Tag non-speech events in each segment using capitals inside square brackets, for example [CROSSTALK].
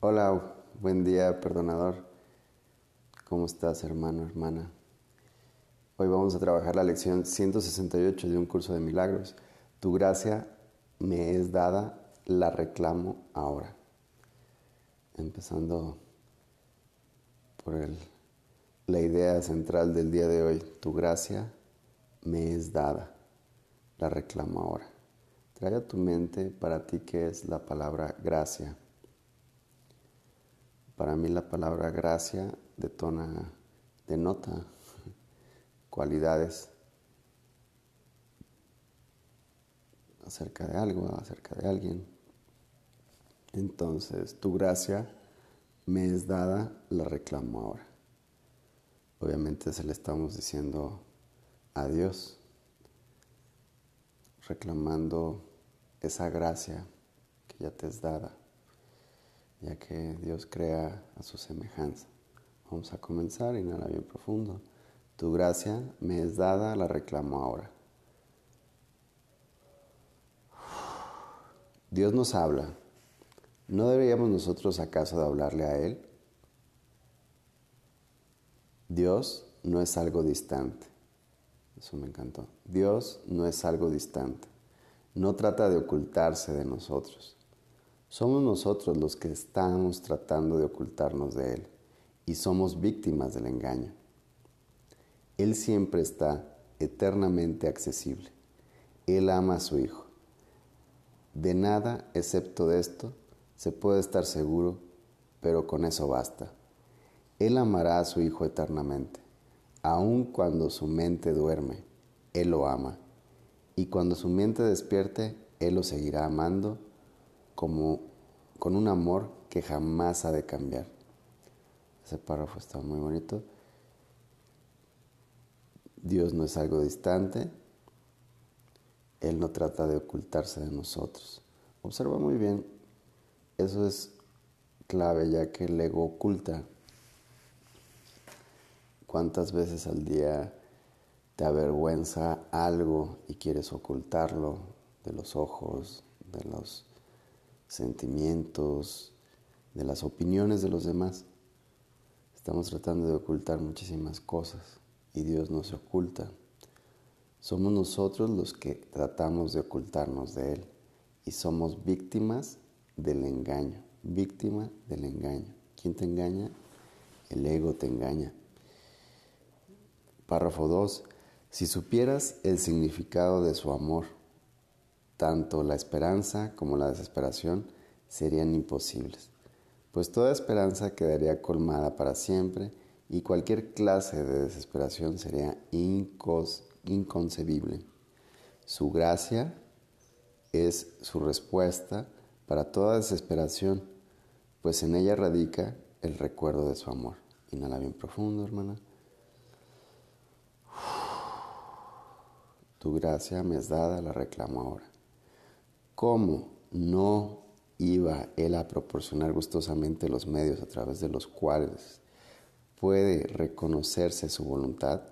Hola, buen día, perdonador. ¿Cómo estás, hermano, hermana? Hoy vamos a trabajar la lección 168 de un curso de milagros. Tu gracia me es dada, la reclamo ahora. Empezando por la idea central del día de hoy. Tu gracia me es dada, la reclamo ahora. Trae a tu mente para ti qué es la palabra gracia. Para mí la palabra gracia detona, denota [LAUGHS] cualidades acerca de algo, acerca de alguien. Entonces, tu gracia me es dada, la reclamo ahora. Obviamente se le estamos diciendo a Dios, reclamando esa gracia que ya te es dada ya que Dios crea a su semejanza. Vamos a comenzar, inhala bien profundo. Tu gracia me es dada, la reclamo ahora. Dios nos habla. ¿No deberíamos nosotros acaso de hablarle a Él? Dios no es algo distante. Eso me encantó. Dios no es algo distante. No trata de ocultarse de nosotros. Somos nosotros los que estamos tratando de ocultarnos de Él y somos víctimas del engaño. Él siempre está eternamente accesible. Él ama a su Hijo. De nada excepto de esto se puede estar seguro, pero con eso basta. Él amará a su Hijo eternamente, aun cuando su mente duerme, Él lo ama. Y cuando su mente despierte, Él lo seguirá amando como con un amor que jamás ha de cambiar. Ese párrafo está muy bonito. Dios no es algo distante. Él no trata de ocultarse de nosotros. Observa muy bien, eso es clave ya que el ego oculta. ¿Cuántas veces al día te avergüenza algo y quieres ocultarlo de los ojos, de los sentimientos, de las opiniones de los demás. Estamos tratando de ocultar muchísimas cosas y Dios no se oculta. Somos nosotros los que tratamos de ocultarnos de Él y somos víctimas del engaño, víctima del engaño. ¿Quién te engaña? El ego te engaña. Párrafo 2. Si supieras el significado de su amor, tanto la esperanza como la desesperación serían imposibles, pues toda esperanza quedaría colmada para siempre y cualquier clase de desesperación sería inconcebible. Su gracia es su respuesta para toda desesperación, pues en ella radica el recuerdo de su amor. Inhala bien profundo, hermana. Tu gracia me es dada, la reclamo ahora. ¿Cómo no iba él a proporcionar gustosamente los medios a través de los cuales puede reconocerse su voluntad?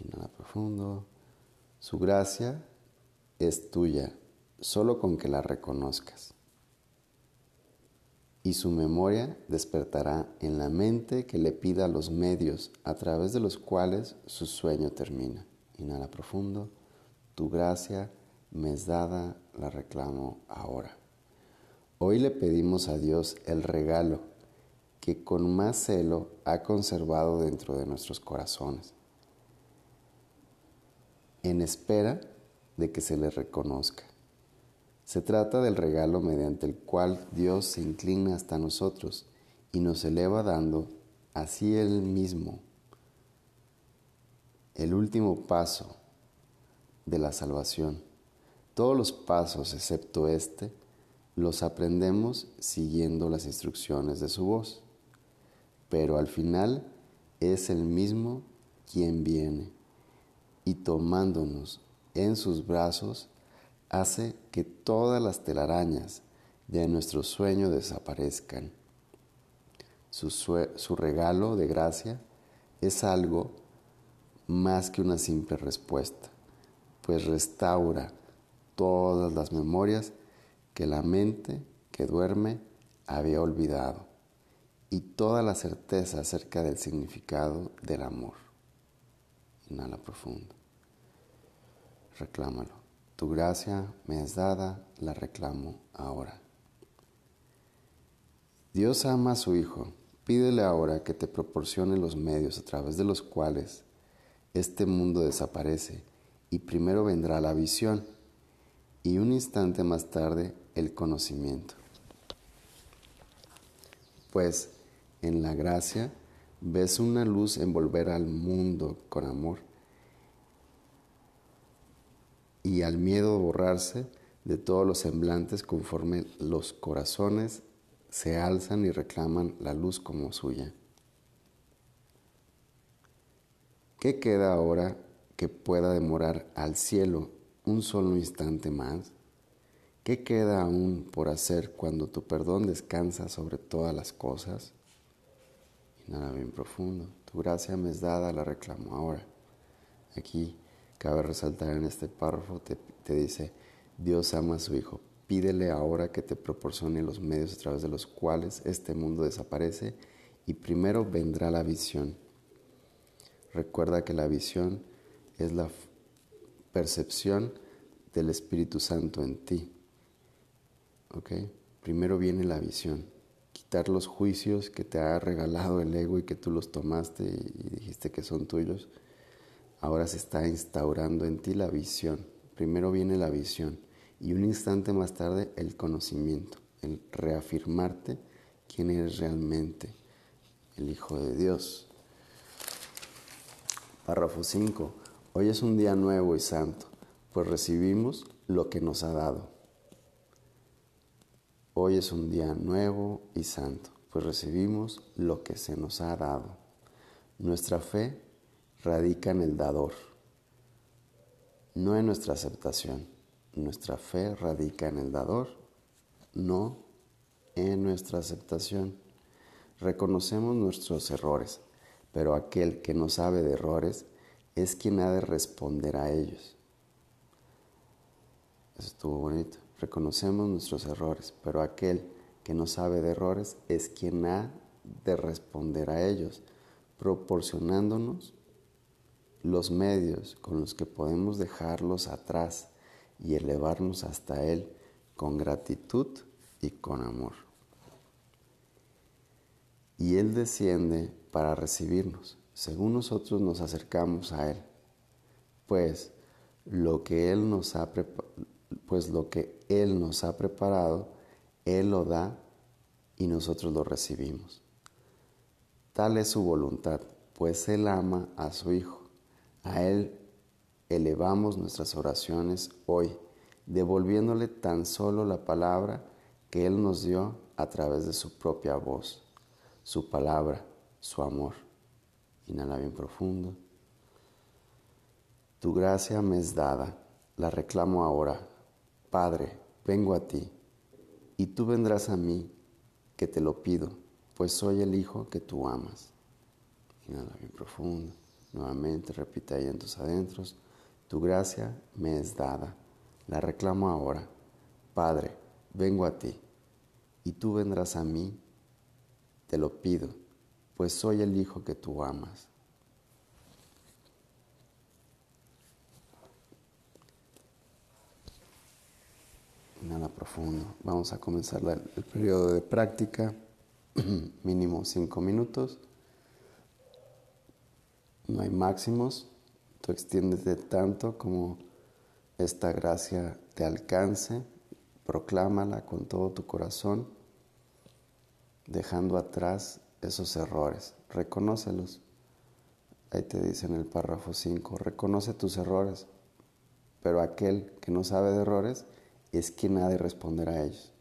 Inhala profundo. Su gracia es tuya solo con que la reconozcas. Y su memoria despertará en la mente que le pida los medios a través de los cuales su sueño termina. Inhala profundo. Tu gracia me es dada, la reclamo ahora. Hoy le pedimos a Dios el regalo que con más celo ha conservado dentro de nuestros corazones, en espera de que se le reconozca. Se trata del regalo mediante el cual Dios se inclina hasta nosotros y nos eleva dando así Él mismo el último paso de la salvación todos los pasos, excepto este, los aprendemos siguiendo las instrucciones de su voz. Pero al final es el mismo quien viene y tomándonos en sus brazos hace que todas las telarañas de nuestro sueño desaparezcan. Su, su, regalo de gracia es algo más que una simple respuesta, pues restaura todas las memorias que la mente que duerme había olvidado y toda la certeza acerca del significado del amor. Inhala profundo. Reclámalo. Tu gracia me es dada, la reclamo ahora. Dios ama a su Hijo. Pídele ahora que te proporcione los medios a través de los cuales este mundo desaparece y primero vendrá la visión y un instante más tarde el conocimiento. Pues en la gracia ves una luz envolver al mundo con amor y al miedo borrarse de todos los semblantes conforme los corazones se alzan y reclaman la luz como suya. ¿Qué queda ahora que pueda demorar al cielo un solo instante más? ¿Qué queda aún por hacer cuando tu perdón descansa sobre todas las cosas? Inhala bien profundo. Tu gracia me es dada, la reclamo ahora. Aquí cabe resaltar en este párrafo, te, te dice, Dios ama a su Hijo. Pídele ahora que te proporcione los medios a través de los cuales este mundo desaparece y primero vendrá la visión. Recuerda que la visión es la percepción del Espíritu Santo en ti. ¿Ok? Primero viene la visión. Quitar los juicios que te ha regalado el ego y que tú los tomaste y dijiste que son tuyos. Ahora se está instaurando en ti la visión. Primero viene la visión y un instante más tarde el conocimiento, el reafirmarte quién eres realmente, el Hijo de Dios. Párrafo 5. Hoy es un día nuevo y santo, pues recibimos lo que nos ha dado. Hoy es un día nuevo y santo, pues recibimos lo que se nos ha dado. Nuestra fe radica en el dador, no en nuestra aceptación. Nuestra fe radica en el dador, no en nuestra aceptación. Reconocemos nuestros errores, pero aquel que no sabe de errores es quien ha de responder a ellos. Eso estuvo bonito. Reconocemos nuestros errores, pero aquel que no sabe de errores es quien ha de responder a ellos, proporcionándonos los medios con los que podemos dejarlos atrás y elevarnos hasta Él con gratitud y con amor. Y Él desciende para recibirnos, según nosotros nos acercamos a Él, pues lo que Él nos ha, pues lo que Él nos ha preparado, Él lo da y nosotros lo recibimos. Tal es su voluntad, pues Él ama a su Hijo. A Él elevamos nuestras oraciones hoy, devolviéndole tan solo la palabra que Él nos dio a través de su propia voz, su palabra, su amor. Inhala bien profundo. Tu gracia me es dada, la reclamo ahora. Padre, vengo a ti, y tú vendrás a mí, que te lo pido, pues soy el Hijo que tú amas. Inhala bien profundo. Nuevamente repite ahí en tus adentros. Tu gracia me es dada, la reclamo ahora. Padre, vengo a ti, y tú vendrás a mí, te lo pido, pues soy el Hijo que tú amas. Nada profundo. Vamos a comenzar el periodo de práctica, [CLEARS THROAT] mínimo cinco minutos. No hay máximos, Tú extiéndete tanto como esta gracia te alcance, proclámala con todo tu corazón, dejando atrás esos errores, reconócelos. Ahí te dice en el párrafo 5, reconoce tus errores, pero aquel que no sabe de errores es quien ha de responder a ellos,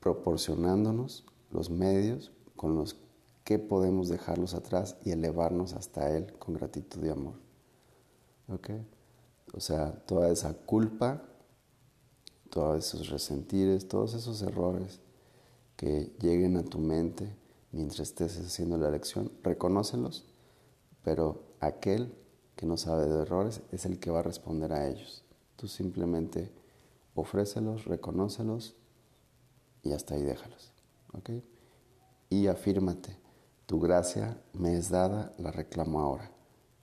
proporcionándonos los medios con los que podemos dejarlos atrás y elevarnos hasta Él con gratitud y amor. ¿Ok? O sea, toda esa culpa, todos esos resentires, todos esos errores que lleguen a tu mente mientras estés haciendo la lección, reconócelos, pero aquel que no sabe de errores es el que va a responder a ellos. Tú simplemente ofrécelos, reconócelos y hasta ahí déjalos. Y afírmate, tu gracia me es dada, la reclamo ahora.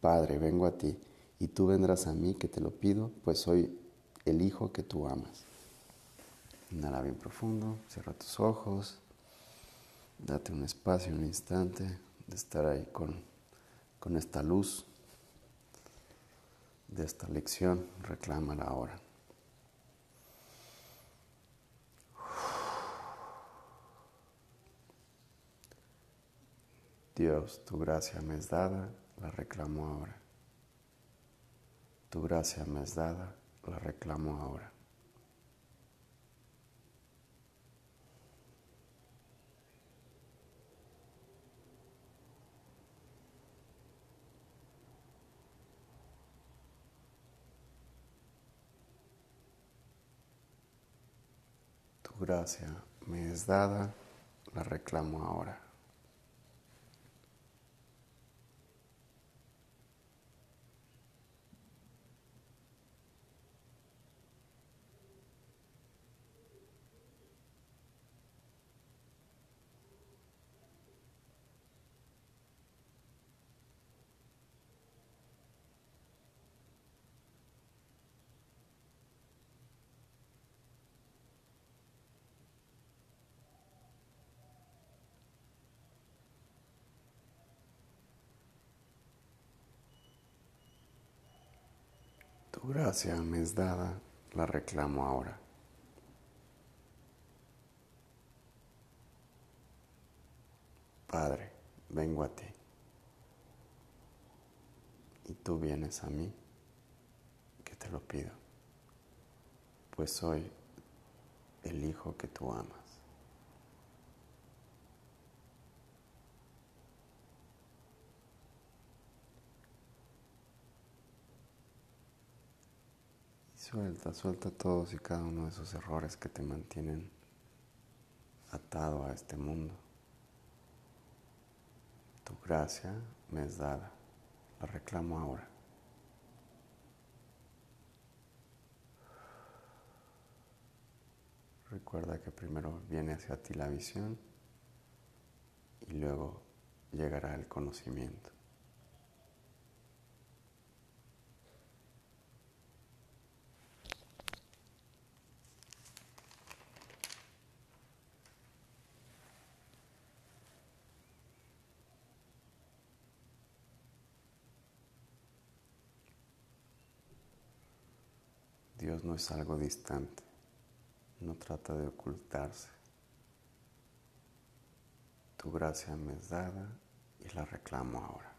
Padre, vengo a ti, y tú vendrás a mí que te lo pido, pues soy el hijo que tú amas. Inhala bien profundo, cierra tus ojos, date un espacio, un instante de estar ahí con, con esta luz de esta lección, reclámala ahora. Dios, tu gracia me es dada, la reclamo ahora. Tu gracia me es dada, la reclamo ahora. Tu gracia me es dada, la reclamo ahora. Gracia me es dada, la reclamo ahora. Padre, vengo a ti. Y tú vienes a mí, que te lo pido, pues soy el Hijo que tú amas. Suelta, suelta todos y cada uno de esos errores que te mantienen atado a este mundo. Tu gracia me es dada, la reclamo ahora. Recuerda que primero viene hacia ti la visión y luego llegará el conocimiento. Dios no es algo distante, no trata de ocultarse. Tu gracia me es dada y la reclamo ahora.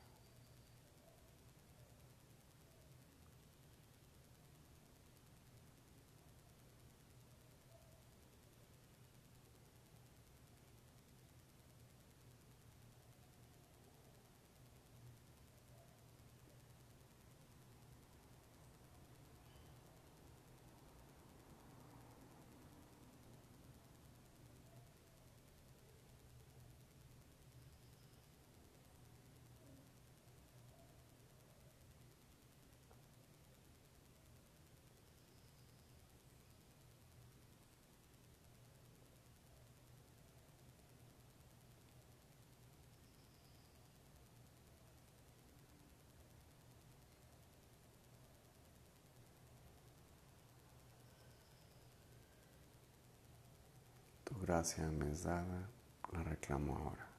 Gracia me es dada, la reclamo ahora.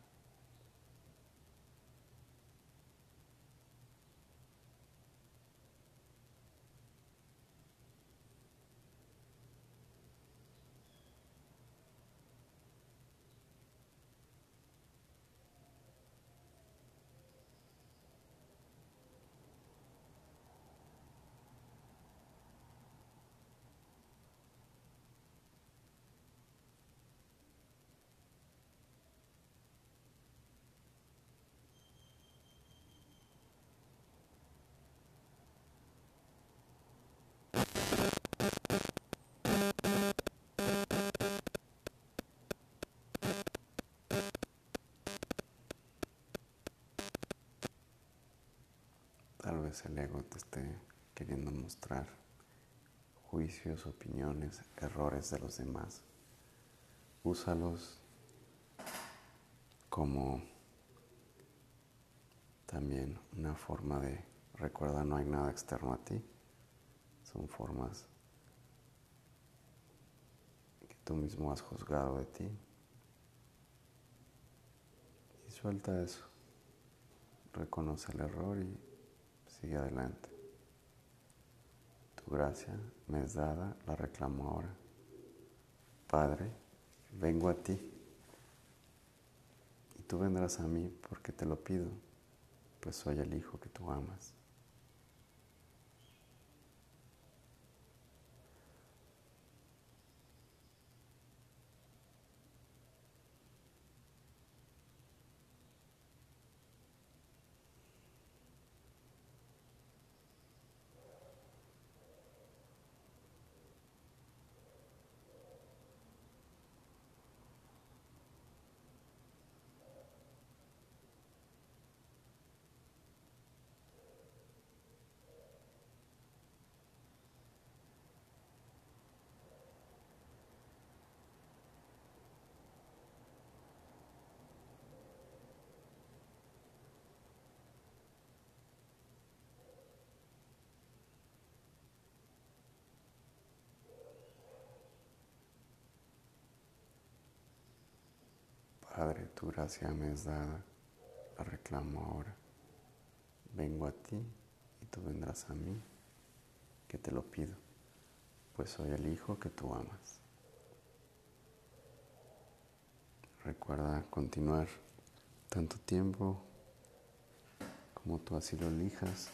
Tal vez el ego te esté queriendo mostrar juicios, opiniones, errores de los demás. úsalos como también una forma de recordar no hay nada externo a ti. Son formas que tú mismo has juzgado de ti. Y suelta eso. Reconoce el error y sigue adelante. Tu gracia me es dada, la reclamo ahora. Padre, vengo a ti y tú vendrás a mí porque te lo pido, pues soy el Hijo que tú amas. Padre, tu gracia me es dada, la reclamo ahora. Vengo a ti y tú vendrás a mí, que te lo pido, pues soy el Hijo que tú amas. Recuerda continuar tanto tiempo como tú así lo elijas.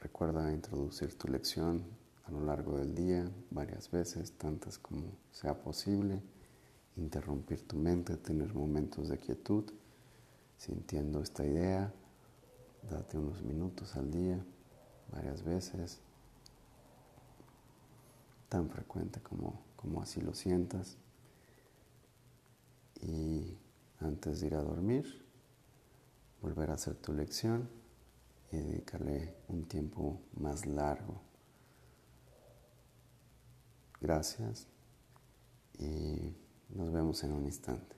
Recuerda introducir tu lección a lo largo del día, varias veces, tantas como sea posible interrumpir tu mente, tener momentos de quietud, sintiendo esta idea, date unos minutos al día, varias veces, tan frecuente como, como así lo sientas. Y antes de ir a dormir, volver a hacer tu lección y dedicarle un tiempo más largo. Gracias y nos vemos en un instante.